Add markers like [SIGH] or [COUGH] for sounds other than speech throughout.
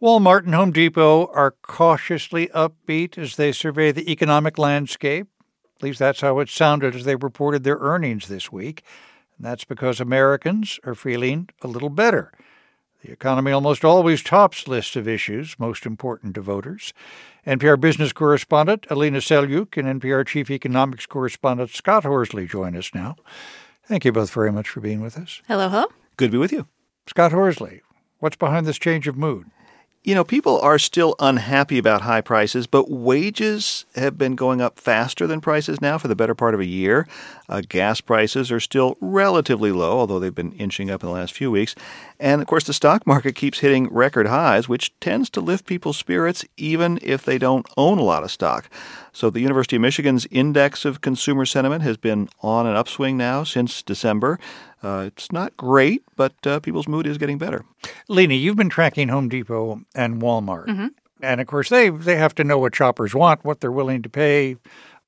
Walmart and Home Depot are cautiously upbeat as they survey the economic landscape. At least that's how it sounded as they reported their earnings this week. And that's because Americans are feeling a little better. The economy almost always tops lists of issues most important to voters. NPR business correspondent Alina Selyukh and NPR chief economics correspondent Scott Horsley join us now. Thank you both very much for being with us. Hello, hello. Good to be with you. Scott Horsley, what's behind this change of mood? You know, people are still unhappy about high prices, but wages have been going up faster than prices now for the better part of a year. Uh, gas prices are still relatively low, although they've been inching up in the last few weeks. And of course, the stock [LAUGHS] market keeps hitting record highs, which tends to lift people's spirits even if they don't own a lot of stock. So, the University of Michigan's index of consumer sentiment has been on an upswing now since December. Uh, it's not great, but uh, people's mood is getting better. Lena, you've been tracking Home Depot and Walmart. Mm-hmm. And of course, they, they have to know what shoppers want, what they're willing to pay.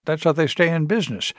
That's how they stay in business.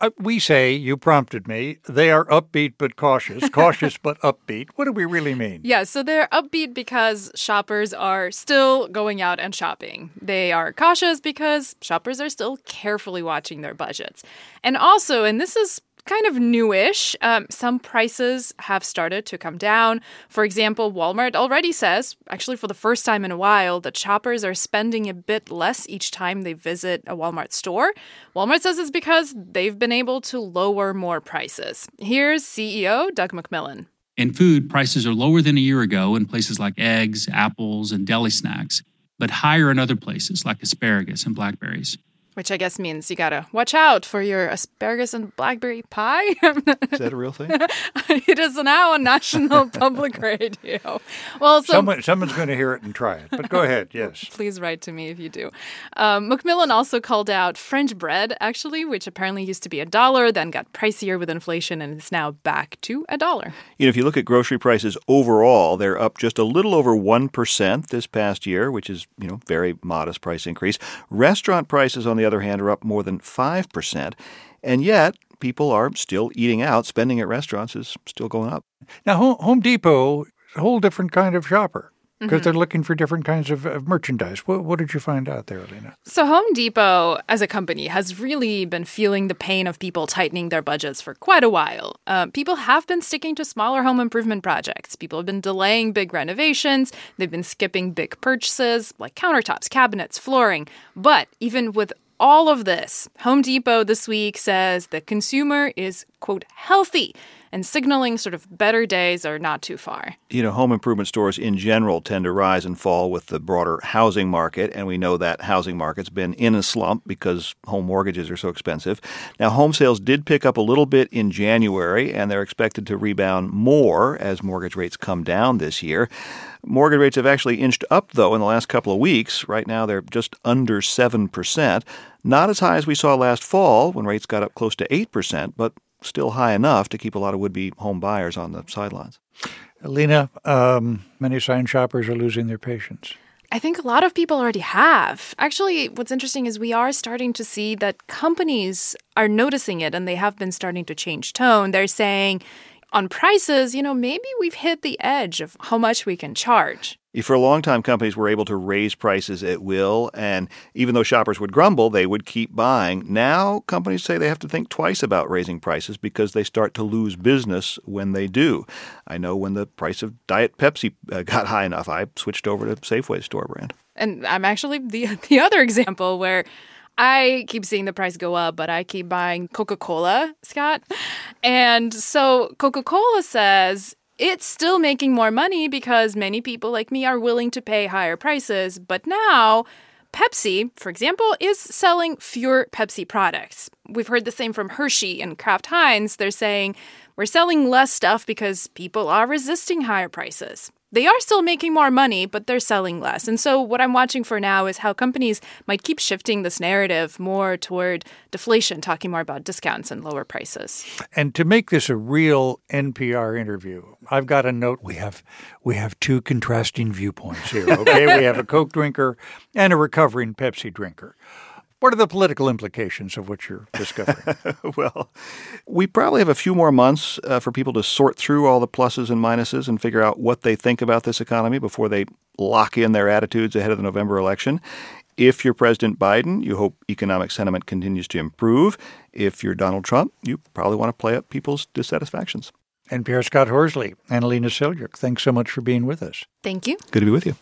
Uh, we say, you prompted me, they are upbeat but cautious, [LAUGHS] cautious but upbeat. What do we really mean? Yeah, so they're upbeat because shoppers are still going out and shopping. They are cautious because shoppers are still carefully watching their budgets. And also, and this is kind of newish. Um, some prices have started to come down. For example, Walmart already says, actually for the first time in a while, that shoppers are spending a bit less each time they visit a Walmart store. Walmart says it's because they've been able to lower more prices. Here's CEO Doug McMillon. In food, prices are lower than a year ago in places like eggs, apples, and deli snacks, but higher in other places like asparagus and blackberries which I guess means you gotta watch out for your asparagus and blackberry pie. is that a real thing? [LAUGHS] it is now on national [LAUGHS] public radio. Well, so Someone, someone's going to hear it and try it. But go ahead, [LAUGHS] yes. Please write to me if you do. Um, McMillon also called out French bread, actually, which apparently used to be a dollar, then got pricier with inflation, and is now back to a dollar. You know, if you look at grocery prices overall, they're up just a little over one percent this past year, which is you know very modest price increase. Restaurant prices, on the the other hand, are up more than 5%. And yet, people are still eating out. Spending at restaurants is still going up. Now, Home Depot is a whole different kind of shopper because mm-hmm. they're looking for different kinds of, of merchandise. What, what, did you find out there, Alina? So, Home Depot as a company has really been feeling the pain of people tightening their budgets for quite a while. Uh, people have been sticking to smaller home improvement projects. People have been delaying big renovations. They've been skipping big purchases like countertops, cabinets, flooring. But even with all of this, Home Depot this week says the consumer is, quote, healthy and signaling sort of better days are not too far. You know, home improvement stores in general tend to rise and fall with the broader housing market, and we know that housing market's been in a slump because home mortgages are so expensive. Now, home sales did pick up a little bit in January, and they're expected to rebound more as mortgage rates come down this year. Mortgage rates have actually inched up, though, in the last couple of weeks. Right now, they're just under 7%. Not as high as we saw last fall when rates got up close to 8%, but still high enough to keep a lot of would be home buyers on the sidelines. Lena, um, many sign shoppers are losing their patience. I think a lot of people already have. Actually, what's interesting is we are starting to see that companies are noticing it and they have been starting to change tone. They're saying, on prices, you know, maybe we've hit the edge of how much we can charge. For a long time, companies were able to raise prices at will, and even though shoppers would grumble, they would keep buying. Now, companies say they have to think twice about raising prices because they start to lose business when they do. I know when the price of Diet Pepsi uh, [LAUGHS] got high enough, I switched over to Safeway's store brand. And I'm actually the [LAUGHS] the other example where I keep seeing the price go up, but I keep buying Coca Cola, Scott. And so Coca Cola says it's still making more money because many people like me are willing to pay higher prices. But now, Pepsi, for example, is selling fewer Pepsi products. We've heard the same from Hershey and Kraft Heinz. They're saying we're selling less stuff because people are resisting higher prices they are still making more money, but they're selling less. And so, what I'm watching for now is how companies might keep shifting this narrative more toward deflation, talking more about discounts and lower prices. And to make this a real NPR interview, I've got a note. We have we have two contrasting viewpoints here. Okay, [LAUGHS] we have a Coke drinker and a recovering Pepsi drinker. What are the political implications of what you're discovering? [LAUGHS] well, we probably have a few more months uh, for people to sort through all the pluses and minuses and figure out what they think about this economy before they lock in their attitudes ahead of the November election. If you're President Biden, you hope economic sentiment continues to improve. If you're Donald Trump, you probably want to play up people's dissatisfactions. NPR's Scott Horsley, and Annalena Selyukh, thanks so much for being with us. Thank you. Good to be with you.